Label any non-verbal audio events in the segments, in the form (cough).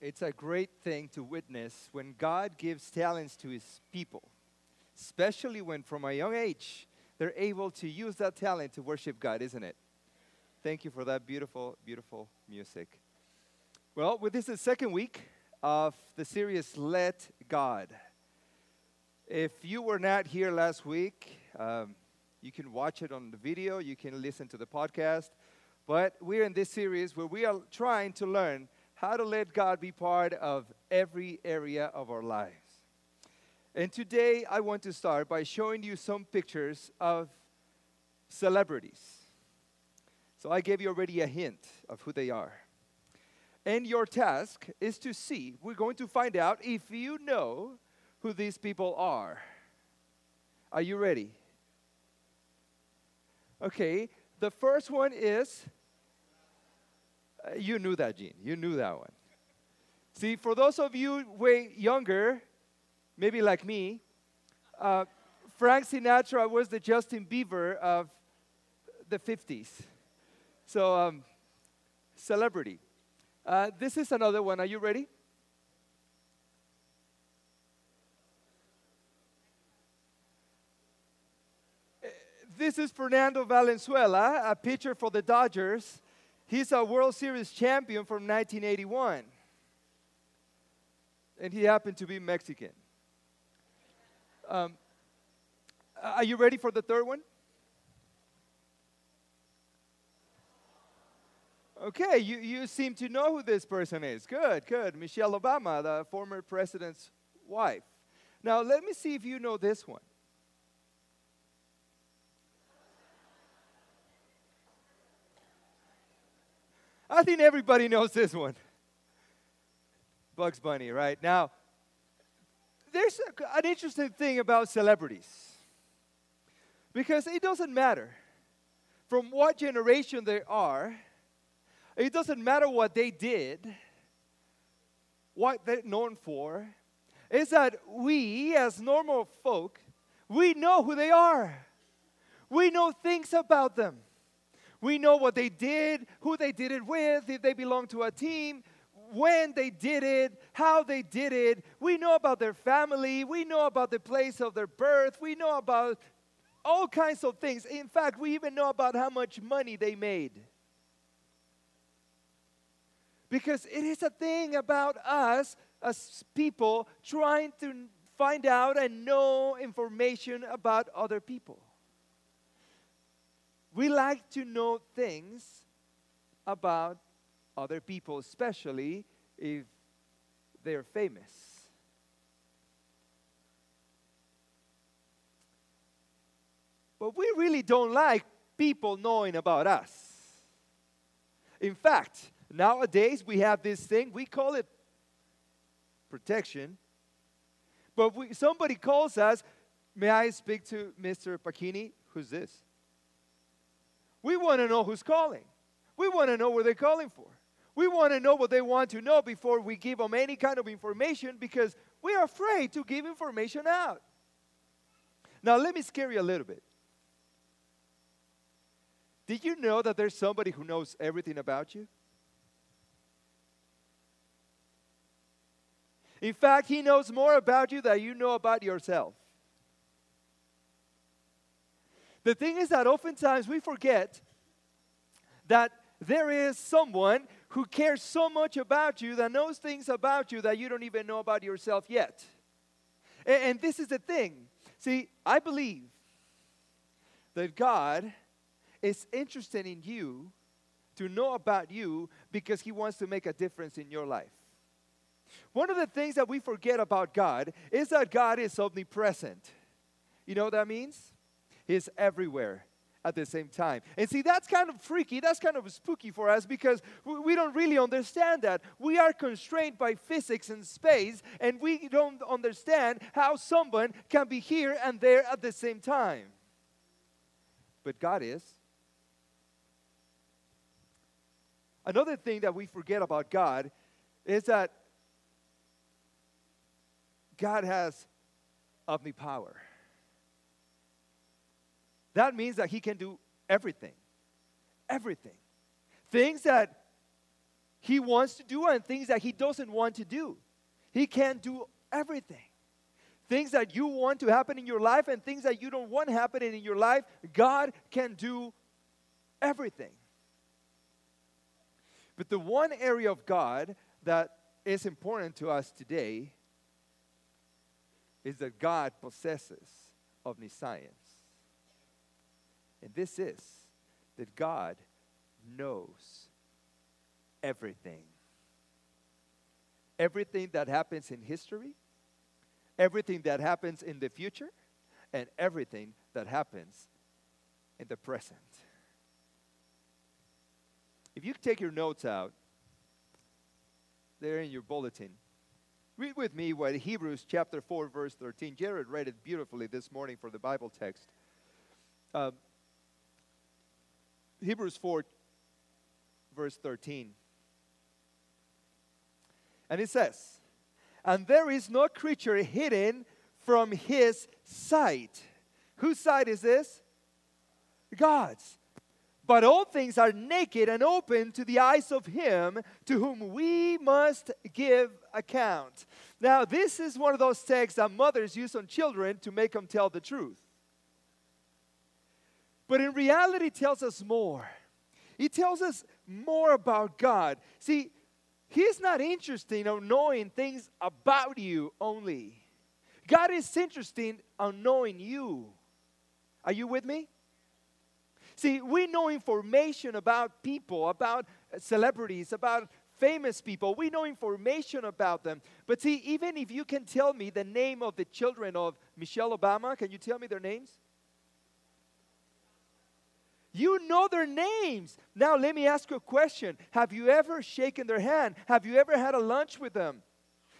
it's a great thing to witness when God gives talents to his people, especially when from a young age they're able to use that talent to worship God, isn't it? Thank you for that beautiful, beautiful music. Well, with this is the second week of the series Let God. If you were not here last week, um, you can watch it on the video, you can listen to the podcast. But we're in this series where we are trying to learn how to let God be part of every area of our lives. And today I want to start by showing you some pictures of celebrities. So I gave you already a hint of who they are. And your task is to see, we're going to find out if you know who these people are. Are you ready? Okay, the first one is you knew that, Gene. You knew that one. See, for those of you way younger, maybe like me, uh, Frank Sinatra was the Justin Bieber of the 50s. So, um, celebrity. Uh, this is another one. Are you ready? Uh, this is Fernando Valenzuela, a pitcher for the Dodgers. He's a World Series champion from 1981. And he happened to be Mexican. Um, are you ready for the third one? Okay, you, you seem to know who this person is. Good, good. Michelle Obama, the former president's wife. Now, let me see if you know this one. I think everybody knows this one. Bugs Bunny, right? Now, there's an interesting thing about celebrities because it doesn't matter from what generation they are, it doesn't matter what they did, what they're known for, is that we, as normal folk, we know who they are. We know things about them. We know what they did, who they did it with, if they belong to a team, when they did it, how they did it. We know about their family. We know about the place of their birth. We know about all kinds of things. In fact, we even know about how much money they made. Because it is a thing about us as people trying to find out and know information about other people. We like to know things about other people, especially if they're famous. But we really don't like people knowing about us. In fact, nowadays we have this thing, we call it protection. But we, somebody calls us, May I speak to Mr. Paquini? Who's this? We want to know who's calling. We want to know what they're calling for. We want to know what they want to know before we give them any kind of information because we are afraid to give information out. Now, let me scare you a little bit. Did you know that there's somebody who knows everything about you? In fact, he knows more about you than you know about yourself. The thing is that oftentimes we forget that there is someone who cares so much about you, that knows things about you that you don't even know about yourself yet. And, and this is the thing. See, I believe that God is interested in you to know about you because He wants to make a difference in your life. One of the things that we forget about God is that God is omnipresent. You know what that means? He's everywhere at the same time. And see, that's kind of freaky. That's kind of spooky for us because we don't really understand that. We are constrained by physics and space, and we don't understand how someone can be here and there at the same time. But God is. Another thing that we forget about God is that God has omnipower. That means that He can do everything. Everything. Things that he wants to do and things that he doesn't want to do. He can't do everything. Things that you want to happen in your life and things that you don't want happening in your life, God can do everything. But the one area of God that is important to us today is that God possesses omniscience. And this is that God knows everything. Everything that happens in history, everything that happens in the future, and everything that happens in the present. If you take your notes out, they're in your bulletin, read with me what Hebrews chapter 4, verse 13. Jared read it beautifully this morning for the Bible text. Um, Hebrews 4, verse 13. And it says, And there is no creature hidden from his sight. Whose sight is this? God's. But all things are naked and open to the eyes of him to whom we must give account. Now, this is one of those texts that mothers use on children to make them tell the truth. But in reality, it tells us more. It tells us more about God. See, He's not interested in knowing things about you only. God is interested in knowing you. Are you with me? See, we know information about people, about celebrities, about famous people. We know information about them. But see, even if you can tell me the name of the children of Michelle Obama, can you tell me their names? You know their names. Now, let me ask you a question Have you ever shaken their hand? Have you ever had a lunch with them?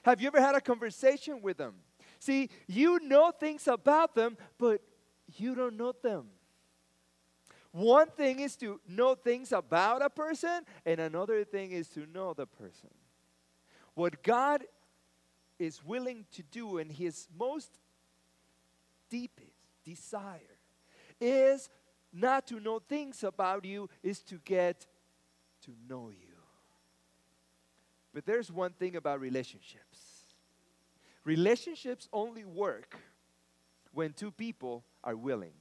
Have you ever had a conversation with them? See, you know things about them, but you don't know them. One thing is to know things about a person, and another thing is to know the person. What God is willing to do in His most deepest desire is not to know things about you, is to get to know you. But there's one thing about relationships relationships only work when two people are willing.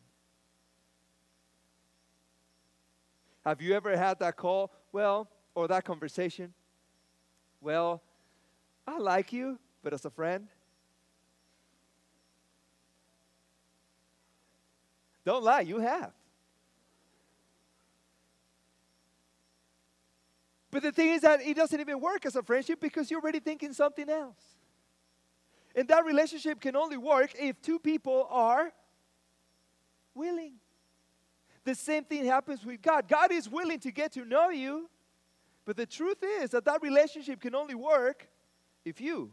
Have you ever had that call? Well, or that conversation? Well, I like you, but as a friend, don't lie, you have. But the thing is that it doesn't even work as a friendship because you're already thinking something else. And that relationship can only work if two people are willing. The same thing happens with God. God is willing to get to know you, but the truth is that that relationship can only work if you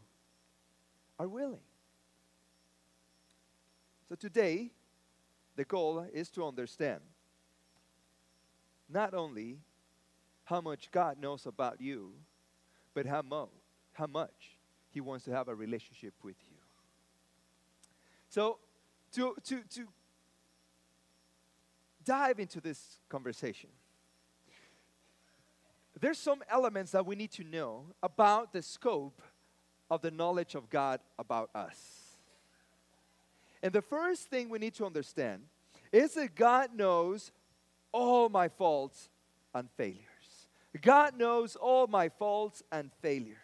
are willing. So today, the goal is to understand not only how much God knows about you, but how, mo- how much He wants to have a relationship with you. So, to, to, to dive into this conversation, there's some elements that we need to know about the scope of the knowledge of God about us. And the first thing we need to understand is that God knows all my faults and failures. God knows all my faults and failures.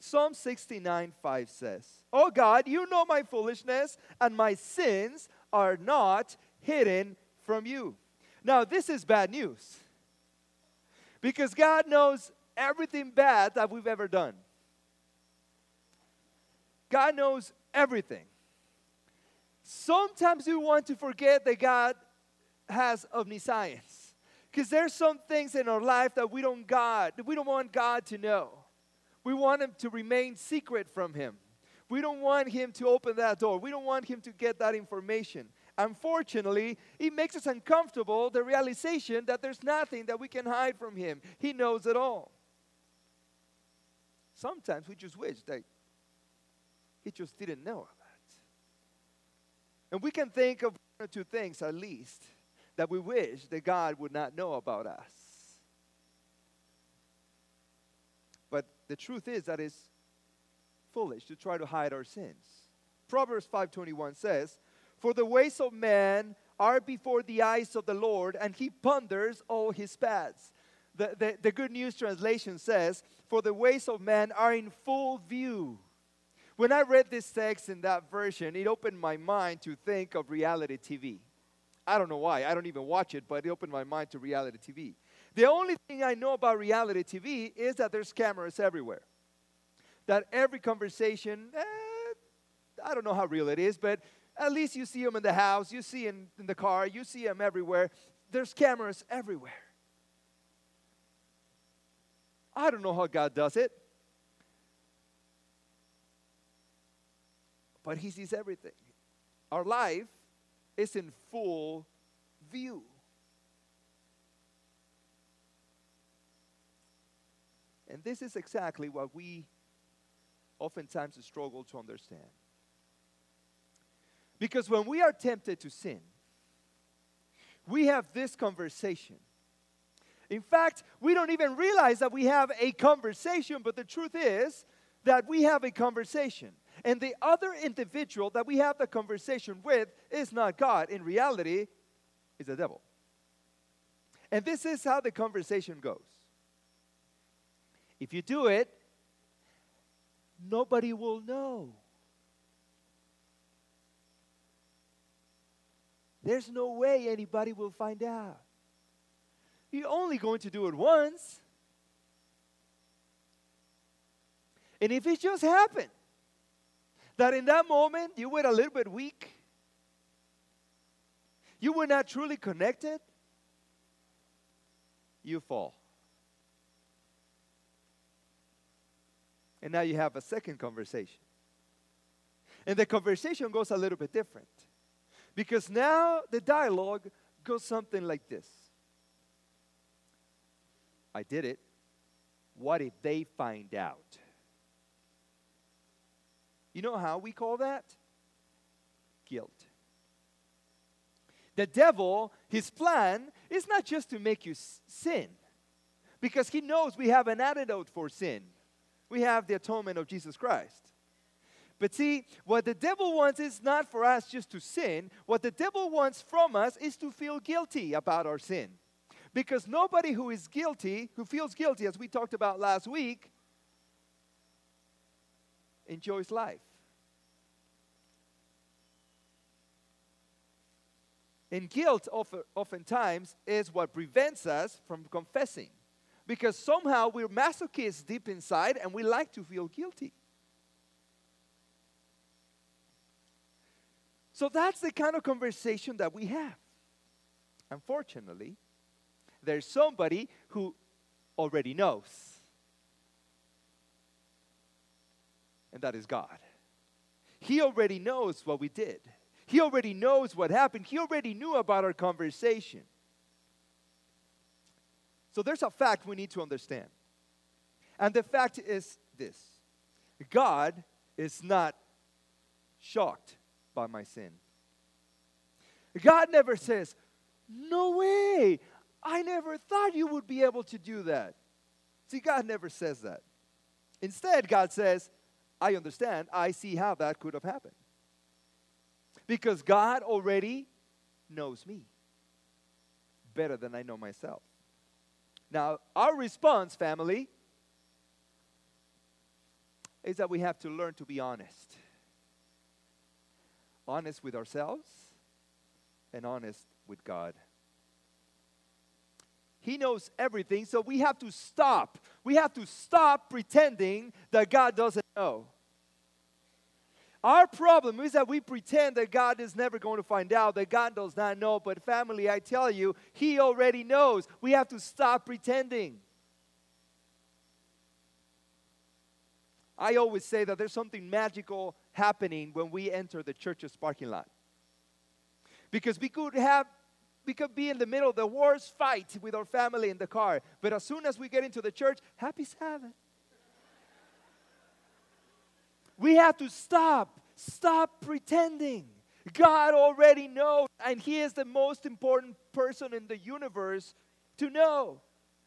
Psalm 69 5 says, Oh God, you know my foolishness, and my sins are not hidden from you. Now, this is bad news because God knows everything bad that we've ever done. God knows everything. Sometimes we want to forget that God has omniscience because there's some things in our life that we don't God, we don't want God to know. We want him to remain secret from him. We don't want him to open that door. We don't want him to get that information. Unfortunately, it makes us uncomfortable the realization that there's nothing that we can hide from Him. He knows it all. Sometimes we just wish that He just didn't know all that. And we can think of one or two things at least that we wish that God would not know about us. But the truth is that it's foolish to try to hide our sins. Proverbs 5:21 says, "For the ways of man are before the eyes of the Lord, and he ponders all his paths." The, the, the Good News Translation says, For the ways of man are in full view. When I read this text in that version, it opened my mind to think of reality TV. I don't know why. I don't even watch it, but it opened my mind to reality TV. The only thing I know about reality TV is that there's cameras everywhere. That every conversation, eh, I don't know how real it is, but at least you see them in the house, you see them in the car, you see them everywhere. There's cameras everywhere. I don't know how God does it. But He sees everything. Our life is in full view. And this is exactly what we oftentimes struggle to understand. Because when we are tempted to sin, we have this conversation in fact, we don't even realize that we have a conversation, but the truth is that we have a conversation. And the other individual that we have the conversation with is not God. In reality, is the devil. And this is how the conversation goes. If you do it, nobody will know. There's no way anybody will find out. You're only going to do it once. And if it just happened that in that moment you were a little bit weak, you were not truly connected, you fall. And now you have a second conversation. And the conversation goes a little bit different. Because now the dialogue goes something like this I did it. What if they find out? You know how we call that? Guilt. The devil, his plan is not just to make you sin, because he knows we have an antidote for sin. We have the atonement of Jesus Christ. But see, what the devil wants is not for us just to sin. What the devil wants from us is to feel guilty about our sin. Because nobody who is guilty, who feels guilty, as we talked about last week, enjoys life. And guilt often, oftentimes is what prevents us from confessing. Because somehow we're masochists deep inside and we like to feel guilty. So that's the kind of conversation that we have. Unfortunately, there's somebody who already knows. And that is God. He already knows what we did. He already knows what happened. He already knew about our conversation. So there's a fact we need to understand. And the fact is this God is not shocked by my sin. God never says, No way, I never thought you would be able to do that. See, God never says that. Instead, God says, I understand. I see how that could have happened. Because God already knows me better than I know myself. Now, our response, family, is that we have to learn to be honest. Honest with ourselves and honest with God. He knows everything. So we have to stop. We have to stop pretending that God doesn't know. Our problem is that we pretend that God is never going to find out, that God does not know. But, family, I tell you, He already knows. We have to stop pretending. I always say that there's something magical happening when we enter the church's parking lot. Because we could have we could be in the middle of the worst fight with our family in the car. But as soon as we get into the church, happy Sabbath. We have to stop. Stop pretending. God already knows, and He is the most important person in the universe to know.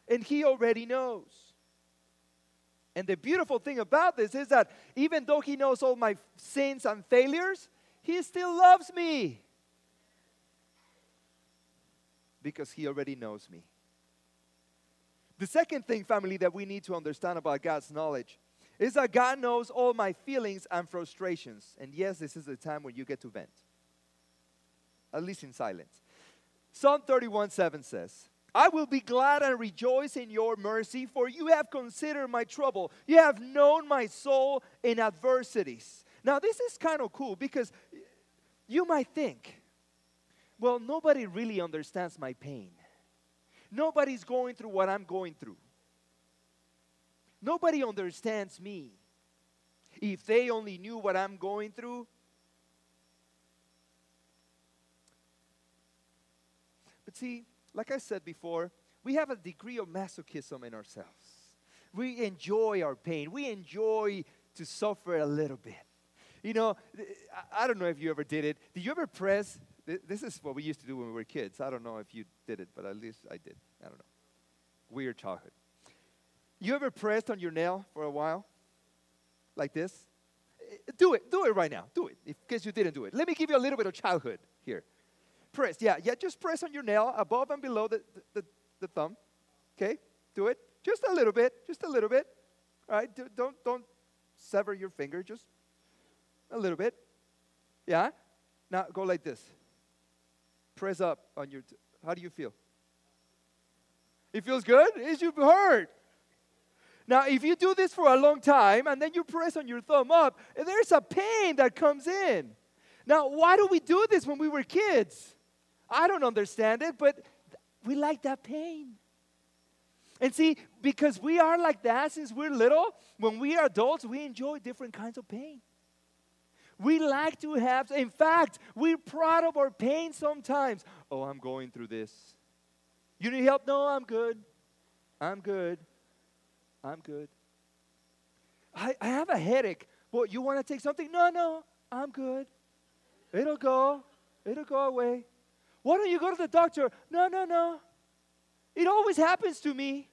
And He already knows. And the beautiful thing about this is that even though He knows all my sins and failures, He still loves me. Because He already knows me. The second thing, family, that we need to understand about God's knowledge is that God knows all my feelings and frustrations. And yes, this is the time when you get to vent, at least in silence. Psalm 31 7 says, I will be glad and rejoice in your mercy, for you have considered my trouble. You have known my soul in adversities. Now, this is kind of cool because you might think, well, nobody really understands my pain. Nobody's going through what I'm going through. Nobody understands me. If they only knew what I'm going through, but see, like I said before, we have a degree of masochism in ourselves. We enjoy our pain. We enjoy to suffer a little bit. You know, I don't know if you ever did it. Did you ever press? This is what we used to do when we were kids. I don't know if you did it, but at least I did. I don't know. Weird childhood. You ever pressed on your nail for a while? Like this? Eh, do it. Do it right now. Do it. In case you didn't do it. Let me give you a little bit of childhood here press. Yeah, yeah, just press on your nail above and below the, the, the thumb. Okay? Do it. Just a little bit. Just a little bit. All right? Do, don't, don't sever your finger. Just a little bit. Yeah? Now go like this. Press up on your. T- How do you feel? It feels good? It should hurt. Now, if you do this for a long time and then you press on your thumb up, there's a pain that comes in. Now, why do we do this when we were kids? I don't understand it, but we like that pain. And see, because we are like that since we're little, when we are adults, we enjoy different kinds of pain. We like to have, in fact, we're proud of our pain sometimes. Oh, I'm going through this. You need help? No, I'm good. I'm good. I'm good. I, I have a headache. Well, you want to take something? No, no, I'm good. It'll go. It'll go away. Why don't you go to the doctor? No, no, no. It always happens to me.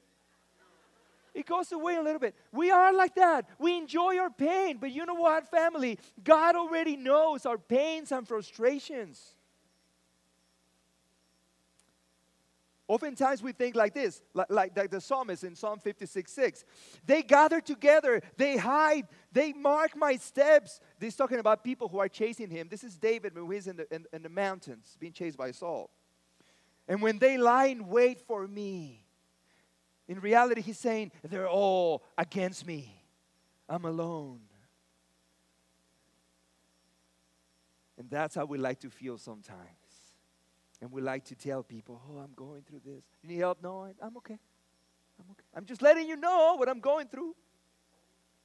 It goes away a little bit. We are like that. We enjoy our pain. But you know what, family? God already knows our pains and frustrations. Oftentimes we think like this, like, like, like, the psalmist in Psalm 56 6. They gather together, they hide, they mark my steps. Is talking about people who are chasing him. This is David who is in the, in, in the mountains being chased by Saul. And when they lie in wait for me, in reality, he's saying, they're all against me. I'm alone. And that's how we like to feel sometimes. And we like to tell people, oh, I'm going through this. You need help? No, I'm okay. I'm okay. I'm just letting you know what I'm going through.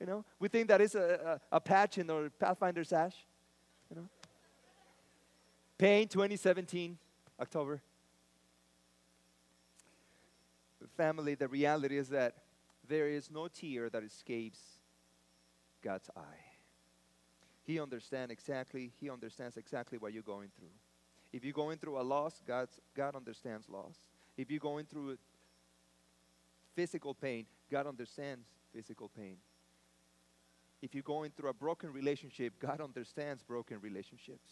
You know, we think that is a, a, a patch in our Pathfinder sash. You know, Pain 2017, October. family, the reality is that there is no tear that escapes God's eye. He understands exactly, He understands exactly what you're going through. If you're going through a loss, God's, God understands loss. If you're going through physical pain, God understands physical pain. If you're going through a broken relationship, God understands broken relationships.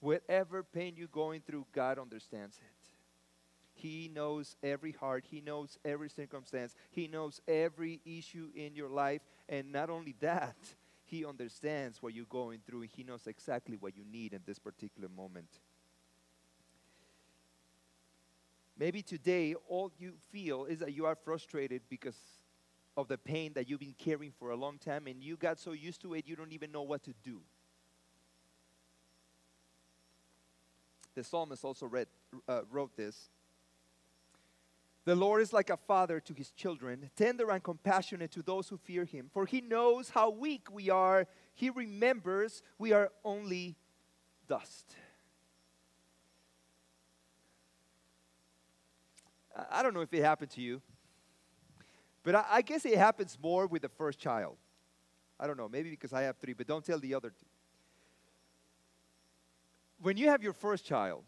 Whatever pain you're going through, God understands it. He knows every heart. He knows every circumstance. He knows every issue in your life. And not only that, He understands what you're going through. He knows exactly what you need in this particular moment. Maybe today all you feel is that you are frustrated because of the pain that you've been carrying for a long time and you got so used to it you don't even know what to do. The psalmist also read, uh, wrote this. The Lord is like a father to his children, tender and compassionate to those who fear him. For he knows how weak we are. He remembers we are only dust. I don't know if it happened to you, but I, I guess it happens more with the first child. I don't know, maybe because I have three, but don't tell the other two. When you have your first child,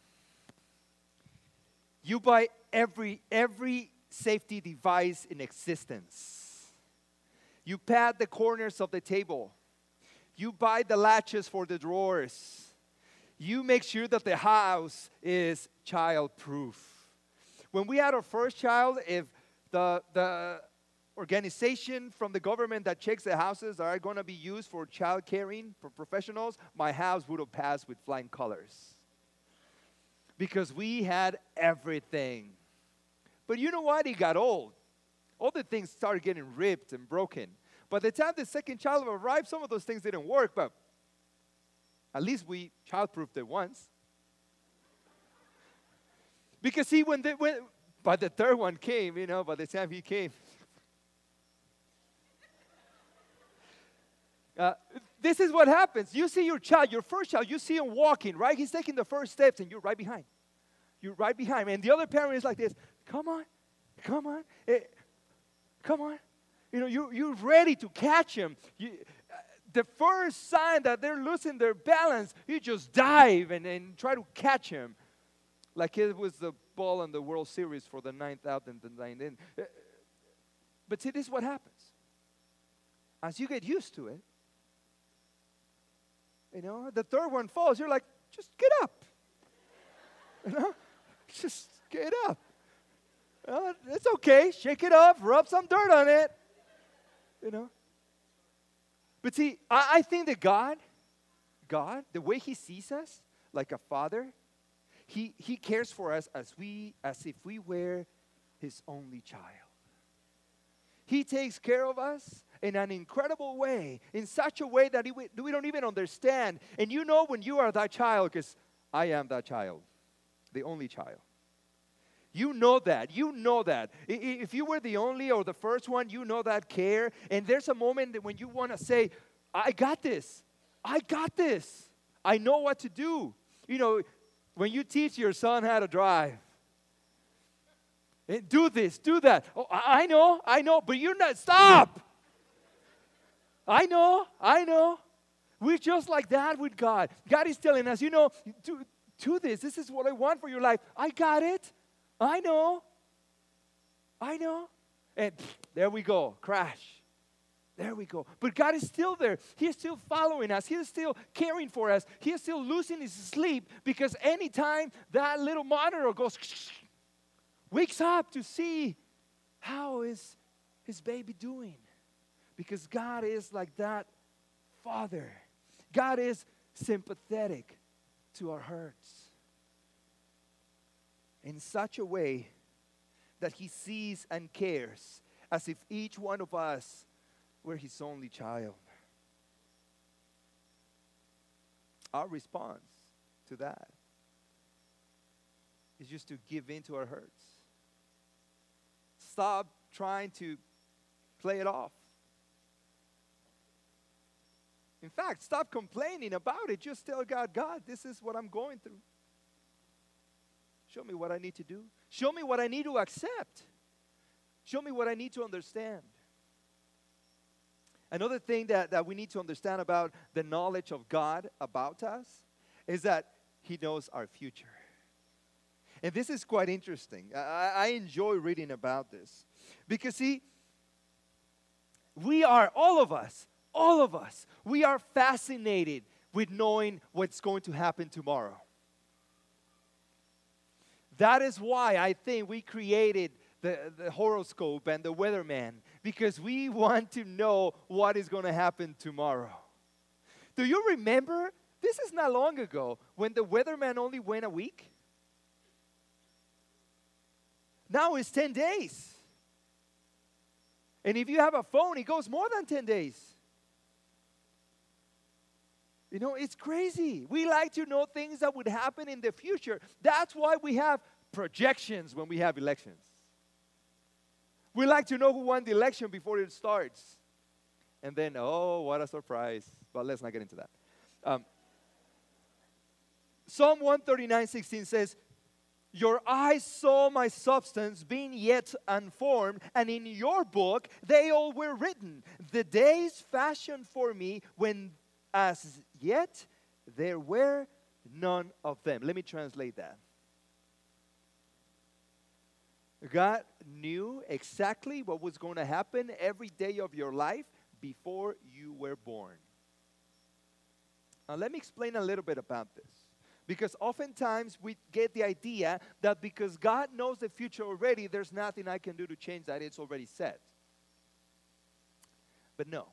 you buy every every safety device in existence. You pad the corners of the table. You buy the latches for the drawers. You make sure that the house is child proof. When we had our first child, if the, the organization from the government that checks the houses are going to be used for child caring for professionals, my house would have passed with flying colors. Because we had everything. But you know what? He got old. All the things started getting ripped and broken. By the time the second child arrived, some of those things didn't work, but at least we childproofed it once. Because see, when, they, when by the third one came, you know, by the time he came, (laughs) uh, this is what happens. You see your child, your first child, you see him walking, right? He's taking the first steps, and you're right behind. You're right behind. And the other parent is like this Come on, come on, eh, come on. You know, you, you're ready to catch him. You, uh, the first sign that they're losing their balance, you just dive and, and try to catch him. Like it was the ball in the World Series for the ninth out and the ninth in. Uh, but see, this is what happens. As you get used to it, you know, the third one falls, you're like, just get up. You know? (laughs) Just get up. Uh, it's okay. Shake it off. Rub some dirt on it. You know? But see, I, I think that God, God, the way He sees us, like a father, He, he cares for us as we as if we were His only child. He takes care of us in an incredible way, in such a way that we, we don't even understand. And you know when you are that child, because I am that child, the only child. You know that. You know that. If you were the only or the first one, you know that care. And there's a moment when you want to say, I got this. I got this. I know what to do. You know, when you teach your son how to drive, eh, do this, do that. Oh, I know, I know, but you're not, stop. I know, I know. We're just like that with God. God is telling us, you know, do, do this. This is what I want for your life. I got it. I know. I know. And there we go, crash. There we go. But God is still there. He is still following us. He is still caring for us. He is still losing his sleep because anytime that little monitor goes, wakes up to see how is his baby doing. Because God is like that father. God is sympathetic to our hurts in such a way that he sees and cares as if each one of us were his only child. Our response to that is just to give in to our hurts. Stop trying to play it off. In fact, stop complaining about it. Just tell God, God, this is what I'm going through. Show me what I need to do. Show me what I need to accept. Show me what I need to understand. Another thing that, that we need to understand about the knowledge of God about us is that He knows our future. And this is quite interesting. I, I enjoy reading about this because, see, we are, all of us, all of us, we are fascinated with knowing what's going to happen tomorrow. That is why I think we created the, the horoscope and the weatherman because we want to know what is going to happen tomorrow. Do you remember? This is not long ago when the weatherman only went a week. Now it's 10 days. And if you have a phone, it goes more than 10 days. You know, it's crazy. We like to know things that would happen in the future. That's why we have projections when we have elections. We like to know who won the election before it starts. And then, oh, what a surprise. But let's not get into that. Um, Psalm 139 16 says, Your eyes saw my substance being yet unformed, and in your book they all were written. The days fashioned for me when as yet there were none of them. Let me translate that. God knew exactly what was going to happen every day of your life before you were born. Now, let me explain a little bit about this. Because oftentimes we get the idea that because God knows the future already, there's nothing I can do to change that. It's already set. But no.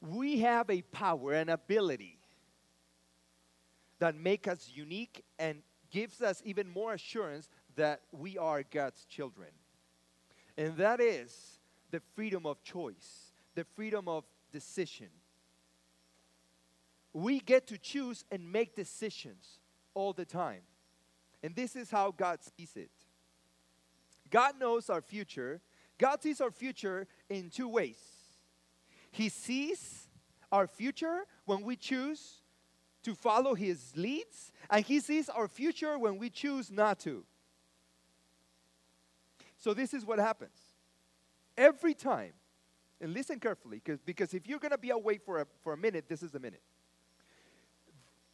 We have a power and ability that make us unique and gives us even more assurance that we are God's children. And that is the freedom of choice, the freedom of decision. We get to choose and make decisions all the time. And this is how God sees it. God knows our future. God sees our future in two ways. He sees our future when we choose to follow His leads, and He sees our future when we choose not to. So, this is what happens. Every time, and listen carefully, because if you're going to be awake for a, for a minute, this is the minute.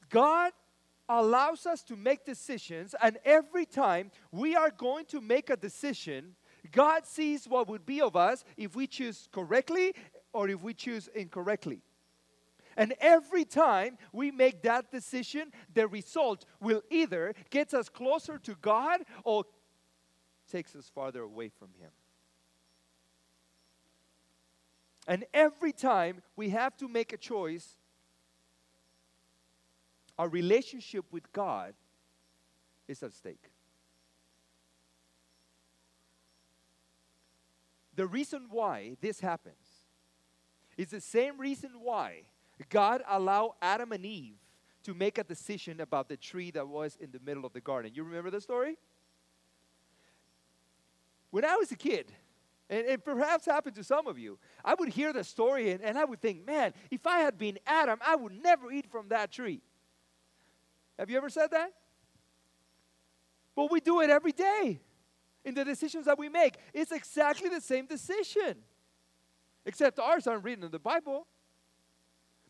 God allows us to make decisions, and every time we are going to make a decision, God sees what would be of us if we choose correctly or if we choose incorrectly. And every time we make that decision, the result will either get us closer to God or takes us farther away from Him. And every time we have to make a choice, our relationship with God is at stake. The reason why this happens is the same reason why God allowed Adam and Eve to make a decision about the tree that was in the middle of the garden. You remember the story? When I was a kid, and it perhaps happened to some of you, I would hear the story and, and I would think, man, if I had been Adam, I would never eat from that tree. Have you ever said that? Well, we do it every day in the decisions that we make. It's exactly the same decision, except ours aren't written in the Bible.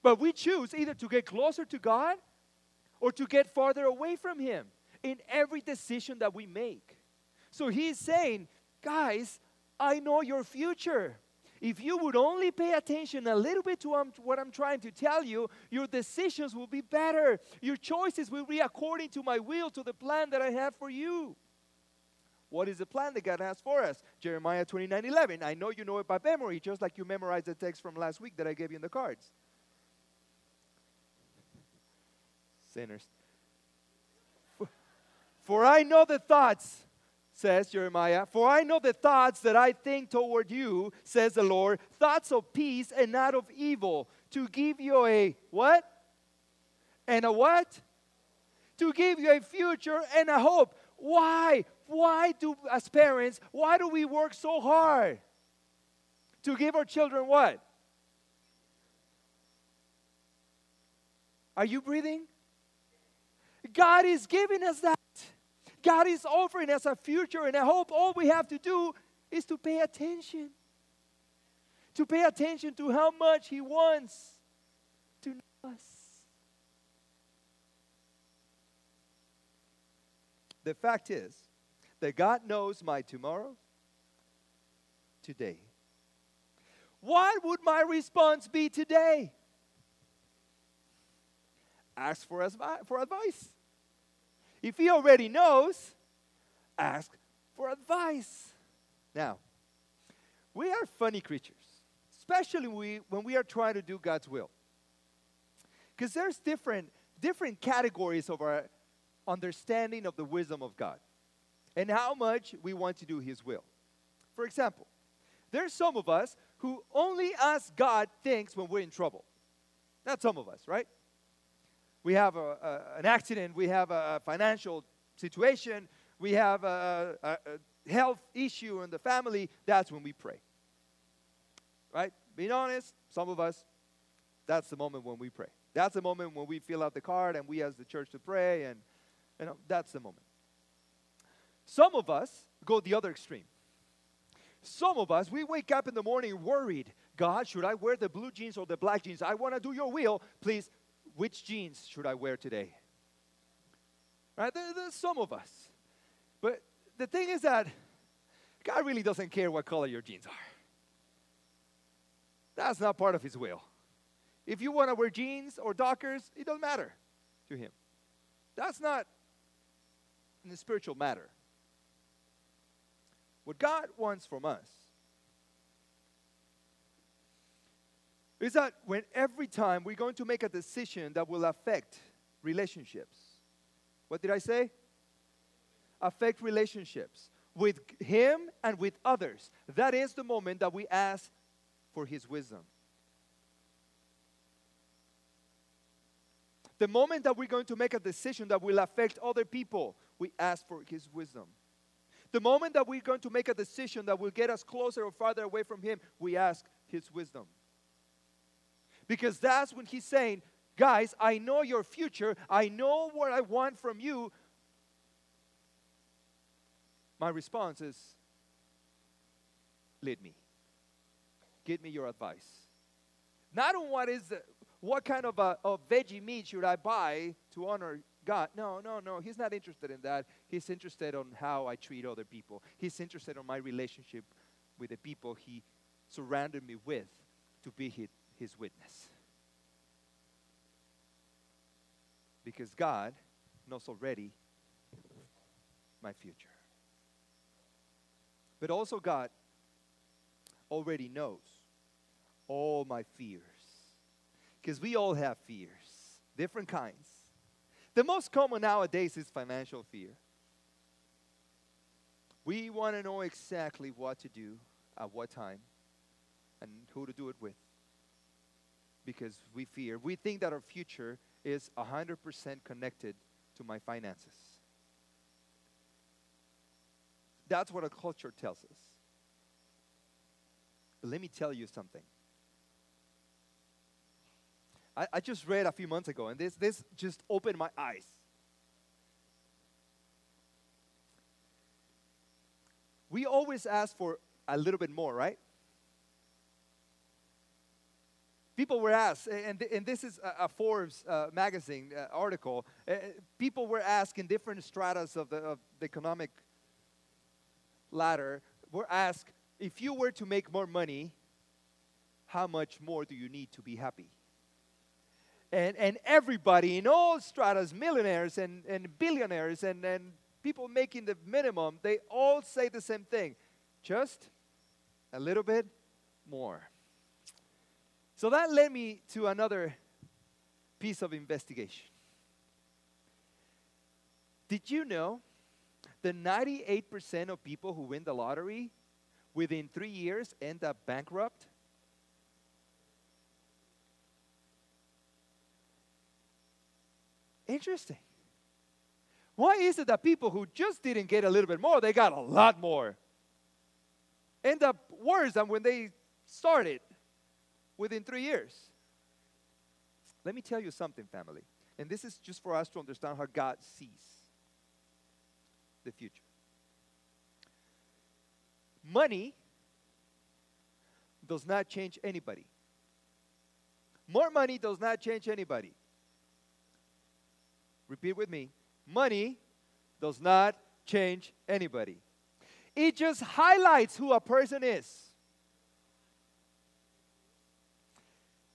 But we choose either to get closer to God or to get farther away from Him in every decision that we make. So He's saying, guys, I know your future. If you would only pay attention a little bit to what I'm trying to tell you, your decisions will be better. Your choices will be according to my will, to the plan that I have for you. What is the plan that God has for us? Jeremiah 29 11. I know you know it by memory, just like you memorized the text from last week that I gave you in the cards. Sinners. For, for I know the thoughts, says Jeremiah, for I know the thoughts that I think toward you, says the Lord, thoughts of peace and not of evil, to give you a what? And a what? To give you a future and a hope. Why? Why do, as parents, why do we work so hard? To give our children what? Are you breathing? God is giving us that. God is offering us a future and a hope. All we have to do is to pay attention. To pay attention to how much He wants to know us. The fact is that God knows my tomorrow today. What would my response be today? Ask for, for advice. If he already knows, ask for advice. Now, we are funny creatures, especially we, when we are trying to do God's will. Because there's different, different categories of our understanding of the wisdom of God and how much we want to do His will. For example, there's some of us who only ask God things when we're in trouble. Not some of us, right? We have a, a, an accident, we have a financial situation, we have a, a health issue in the family, that's when we pray. Right? Being honest, some of us, that's the moment when we pray. That's the moment when we fill out the card and we as the church to pray, and you know, that's the moment. Some of us go the other extreme. Some of us, we wake up in the morning worried. God, should I wear the blue jeans or the black jeans? I want to do your will. Please which jeans should I wear today? Right? There, there's some of us. But the thing is that God really doesn't care what color your jeans are. That's not part of his will. If you want to wear jeans or dockers, it doesn't matter to him. That's not in the spiritual matter. What God wants from us is that when every time we're going to make a decision that will affect relationships. What did I say? Affect relationships with Him and with others. That is the moment that we ask for His wisdom. The moment that we're going to make a decision that will affect other people, we ask for His wisdom. The moment that we're going to make a decision that will get us closer or farther away from Him, we ask His wisdom. Because that's when He's saying, Guys, I know your future, I know what I want from you. My response is, Lead me. Give me your advice. Not on what is the, what kind of a of veggie meat should I buy to honor God? No, no, no. He's not interested in that. He's interested on how I treat other people. He's interested on my relationship with the people he surrounded me with to be his, his witness. Because God knows already my future. But also, God already knows all my fears because we all have fears, different kinds. The most common nowadays is financial fear. We want to know exactly what to do at what time and who to do it with because we fear. We think that our future is 100% connected to my finances. That's what our culture tells us. But let me tell you something. I, I just read a few months ago, and this, this just opened my eyes. We always ask for a little bit more, right? People were asked, and, and this is a, Forbes uh, magazine uh, article, uh, people were asked in different stratas of the, of the economic ladder, were asked, if you were to make more money, how much more do you need to be happy? and, and everybody in all stratas, millionaires and, and billionaires and, and people making the minimum, they all say the same thing just a little bit more. So that led me to another piece of investigation. Did you know that 98% of people who win the lottery within three years end up bankrupt? Interesting. Why is it that people who just didn't get a little bit more, they got a lot more? End up worse than when they started within three years. Let me tell you something, family. And this is just for us to understand how God sees the future. Money does not change anybody. More money does not change anybody. Repeat with me. Money does not change anybody. It just highlights who a person is.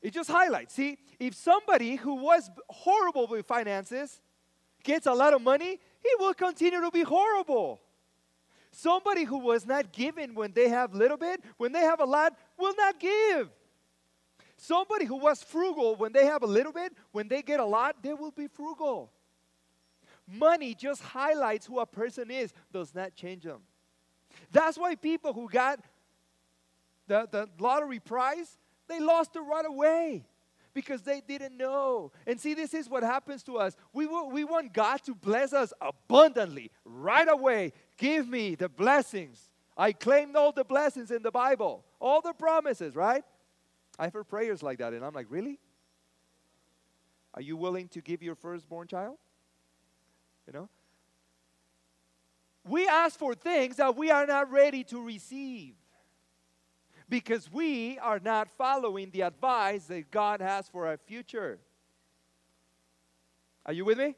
It just highlights. See, if somebody who was horrible with finances gets a lot of money, he will continue to be horrible. Somebody who was not given when they have little bit, when they have a lot, will not give. Somebody who was frugal when they have a little bit, when they get a lot, they will be frugal. Money just highlights who a person is, does not change them. That's why people who got the, the lottery prize, they lost it right away because they didn't know. And see, this is what happens to us. We, we want God to bless us abundantly right away. Give me the blessings. I claimed all the blessings in the Bible, all the promises, right? I've heard prayers like that, and I'm like, really? Are you willing to give your firstborn child? You know? We ask for things that we are not ready to receive because we are not following the advice that God has for our future. Are you with me?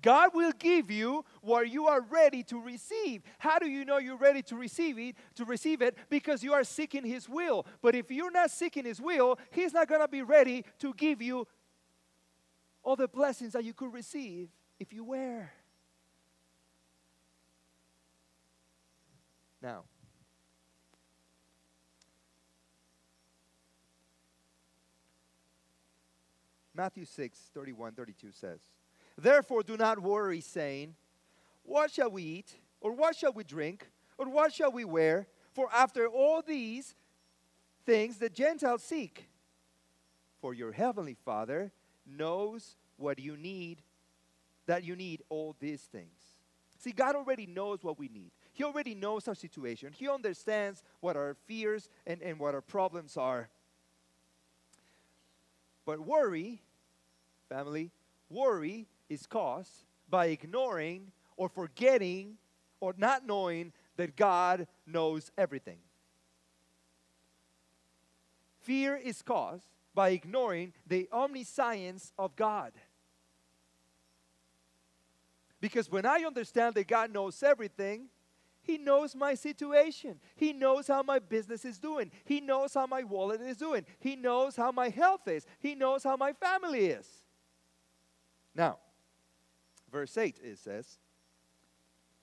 God will give you what you are ready to receive. How do you know you're ready to receive it? To receive it because you are seeking his will. But if you're not seeking his will, he's not going to be ready to give you all the blessings that you could receive if you were. Now, Matthew 6, 31, 32 says, Therefore do not worry, saying, What shall we eat? Or what shall we drink? Or what shall we wear? For after all these things the Gentiles seek. For your heavenly Father knows what you need, that you need all these things. See, God already knows what we need. He already knows our situation. He understands what our fears and, and what our problems are. But worry family, worry is caused by ignoring or forgetting or not knowing that God knows everything. Fear is caused by ignoring the omniscience of God. Because when I understand that God knows everything, He knows my situation. He knows how my business is doing. He knows how my wallet is doing. He knows how my health is. He knows how my family is. Now, verse 8 it says,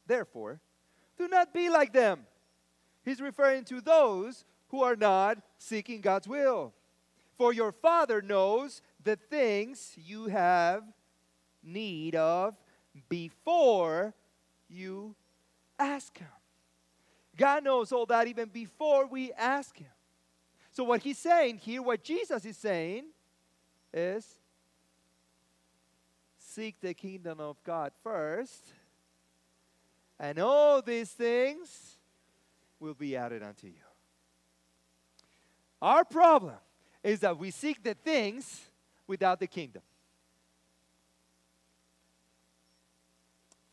Therefore, do not be like them. He's referring to those who are not seeking God's will. For your Father knows the things you have need of before you ask Him. God knows all that even before we ask Him. So, what He's saying here, what Jesus is saying, is seek the kingdom of God first, and all these things will be added unto you. Our problem is that we seek the things without the kingdom.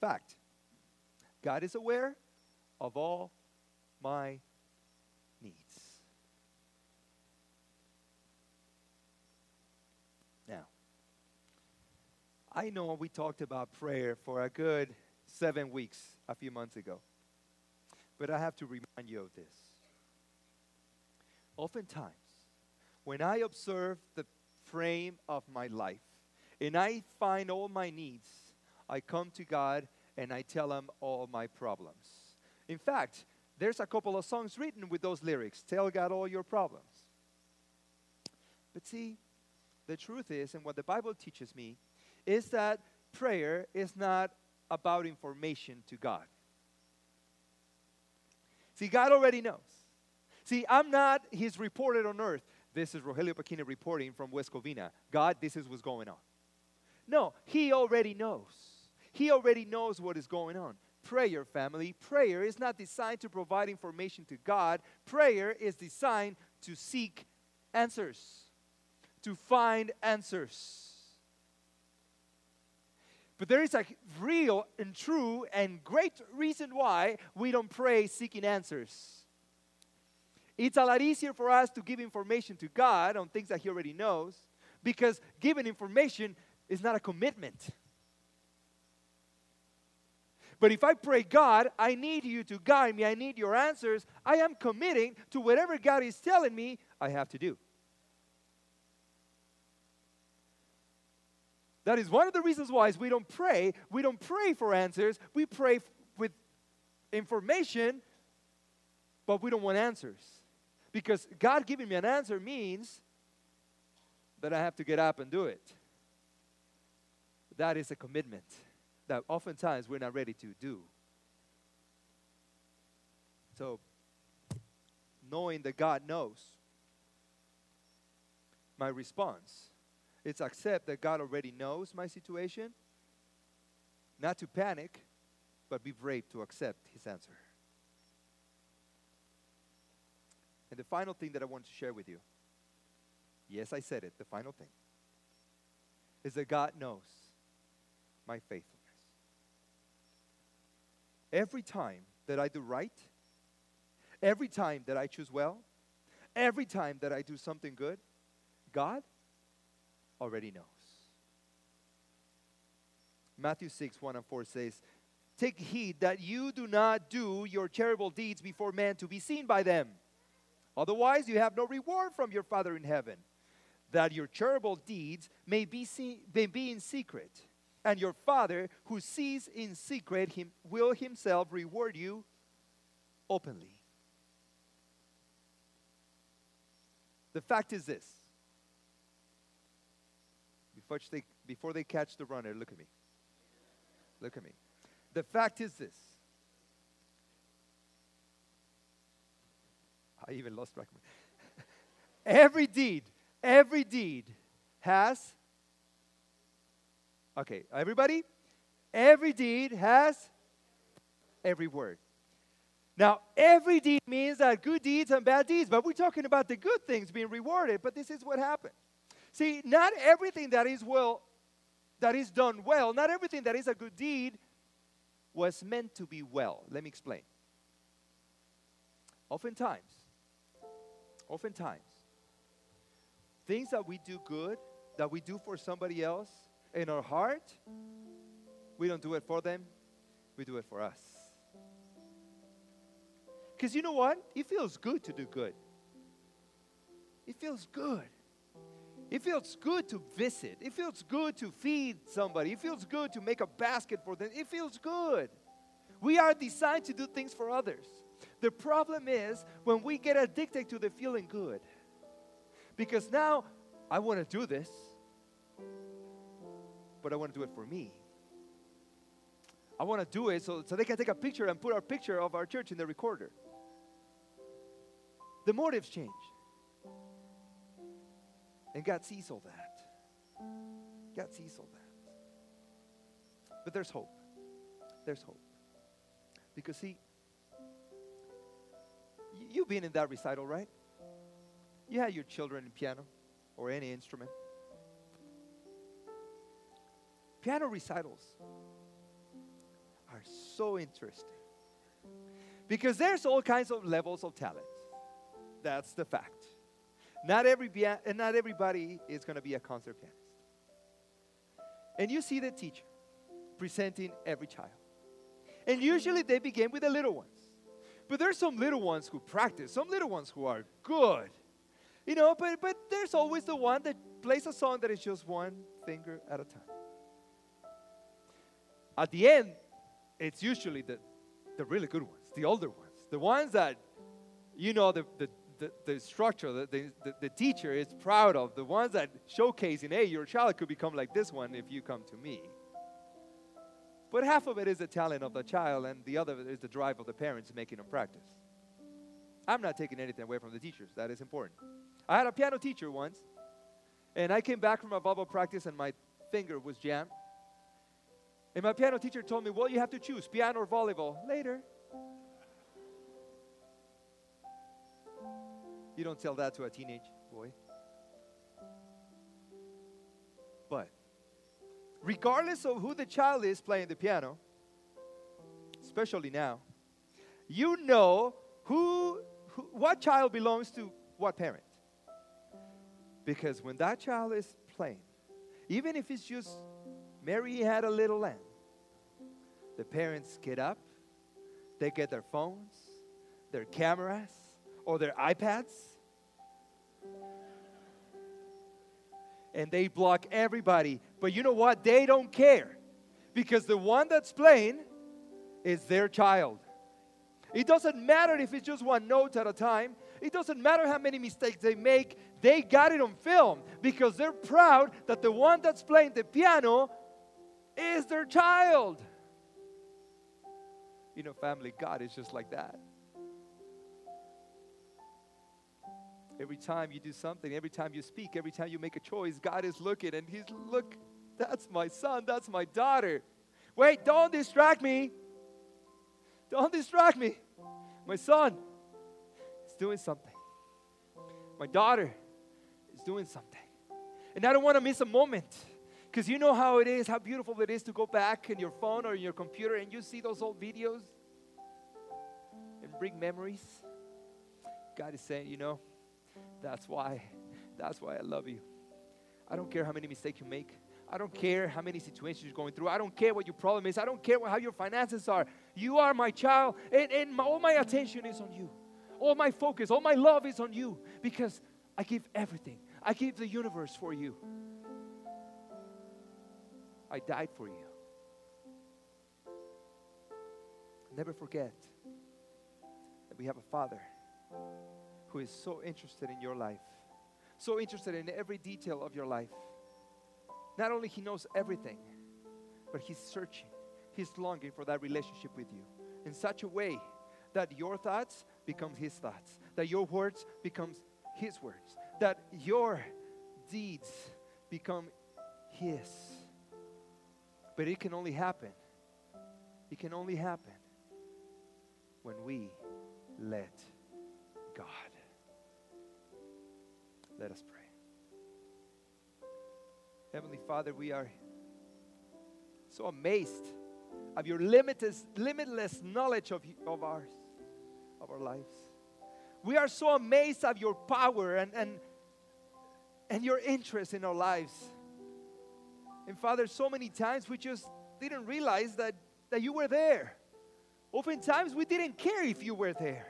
Fact God is aware of all my I know we talked about prayer for a good seven weeks a few months ago, but I have to remind you of this. Oftentimes, when I observe the frame of my life and I find all my needs, I come to God and I tell Him all my problems. In fact, there's a couple of songs written with those lyrics Tell God all your problems. But see, the truth is, and what the Bible teaches me, is that prayer is not about information to God. See, God already knows. See, I'm not His reported on earth. This is Rogelio Paquini reporting from West Covina. God, this is what's going on. No, He already knows. He already knows what is going on. Prayer, family, prayer is not designed to provide information to God. Prayer is designed to seek answers, to find answers. But there is a real and true and great reason why we don't pray seeking answers. It's a lot easier for us to give information to God on things that He already knows because giving information is not a commitment. But if I pray, God, I need you to guide me, I need your answers, I am committing to whatever God is telling me I have to do. That is one of the reasons why is we don't pray. We don't pray for answers. We pray f- with information, but we don't want answers. Because God giving me an answer means that I have to get up and do it. That is a commitment that oftentimes we're not ready to do. So, knowing that God knows, my response it's accept that God already knows my situation, not to panic, but be brave to accept His answer. And the final thing that I want to share with you yes, I said it, the final thing is that God knows my faithfulness. Every time that I do right, every time that I choose well, every time that I do something good, God already knows. Matthew 6, 1 and 4 says, Take heed that you do not do your charitable deeds before men to be seen by them. Otherwise, you have no reward from your Father in heaven. That your charitable deeds may be, seen, may be in secret. And your Father, who sees in secret, him, will himself reward you openly. The fact is this before they, before they catch the runner, look at me. Look at me. The fact is this. I even lost track. (laughs) every deed, every deed has. Okay, everybody? Every deed has every word. Now, every deed means that good deeds and bad deeds, but we're talking about the good things being rewarded, but this is what happened. See, not everything that is well, that is done well, not everything that is a good deed was meant to be well. Let me explain. Oftentimes, oftentimes, things that we do good, that we do for somebody else, in our heart, we don't do it for them, we do it for us. Because you know what? It feels good to do good. It feels good. It feels good to visit. It feels good to feed somebody. It feels good to make a basket for them. It feels good. We are designed to do things for others. The problem is when we get addicted to the feeling good. Because now I want to do this, but I want to do it for me. I want to do it so, so they can take a picture and put our picture of our church in the recorder the motives change. And God sees all that. God sees all that. But there's hope. There's hope. Because, see, you've been in that recital, right? You had your children in piano or any instrument. Piano recitals are so interesting because there's all kinds of levels of talent. That's the fact. Not, every, and not everybody is going to be a concert pianist. And you see the teacher presenting every child. And usually they begin with the little ones. But there's some little ones who practice, some little ones who are good. You know, but, but there's always the one that plays a song that is just one finger at a time. At the end, it's usually the, the really good ones, the older ones, the ones that, you know, the, the, the, the structure that the, the, teacher is proud of, the ones that showcasing, hey, your child could become like this one if you come to me. But half of it is the talent of the child, and the other is the drive of the parents making them practice. I'm not taking anything away from the teachers, that is important. I had a piano teacher once, and I came back from a volleyball practice, and my finger was jammed. And my piano teacher told me, Well, you have to choose piano or volleyball. Later. You don't tell that to a teenage boy. But regardless of who the child is playing the piano, especially now, you know who, who what child belongs to what parent. Because when that child is playing, even if it's just Mary had a little lamb, the parents get up, they get their phones, their cameras, or their iPads. And they block everybody. But you know what? They don't care because the one that's playing is their child. It doesn't matter if it's just one note at a time. It doesn't matter how many mistakes they make. They got it on film because they're proud that the one that's playing the piano is their child. You know, family, God is just like that. Every time you do something, every time you speak, every time you make a choice, God is looking and He's, look, that's my son, that's my daughter. Wait, don't distract me. Don't distract me. My son is doing something. My daughter is doing something. And I don't want to miss a moment. Because you know how it is, how beautiful it is to go back in your phone or in your computer and you see those old videos and bring memories. God is saying, you know, that's why. That's why I love you. I don't care how many mistakes you make. I don't care how many situations you're going through. I don't care what your problem is. I don't care what, how your finances are. You are my child, and, and my, all my attention is on you. All my focus, all my love is on you because I give everything. I give the universe for you. I died for you. Never forget that we have a Father who is so interested in your life, so interested in every detail of your life. Not only he knows everything, but he's searching. He's longing for that relationship with you in such a way that your thoughts become his thoughts, that your words becomes his words, that your deeds become his. But it can only happen. It can only happen when we let God. Let us pray. Heavenly Father, we are so amazed of your limitless, limitless knowledge of, of ours, of our lives. We are so amazed of your power and, and, and your interest in our lives. And Father, so many times we just didn't realize that, that you were there. Oftentimes we didn't care if you were there.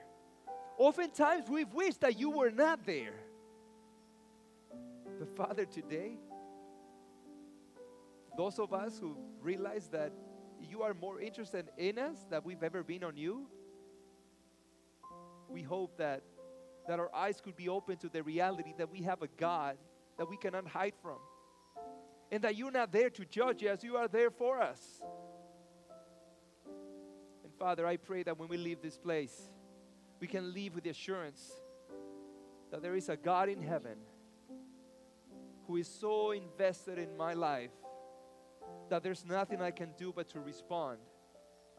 Oftentimes we've wished that you were not there. But Father, today, those of us who realize that you are more interested in us than we've ever been on you, we hope that, that our eyes could be open to the reality that we have a God that we cannot hide from. And that you're not there to judge us, you are there for us. And Father, I pray that when we leave this place, we can leave with the assurance that there is a God in heaven who is so invested in my life that there's nothing I can do but to respond,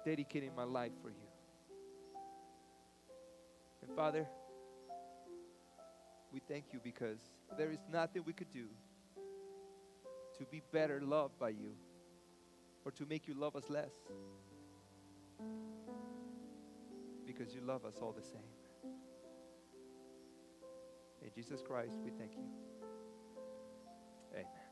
dedicating my life for you. And Father, we thank you because there is nothing we could do to be better loved by you or to make you love us less. Because you love us all the same. In Jesus Christ, we thank you. Amen.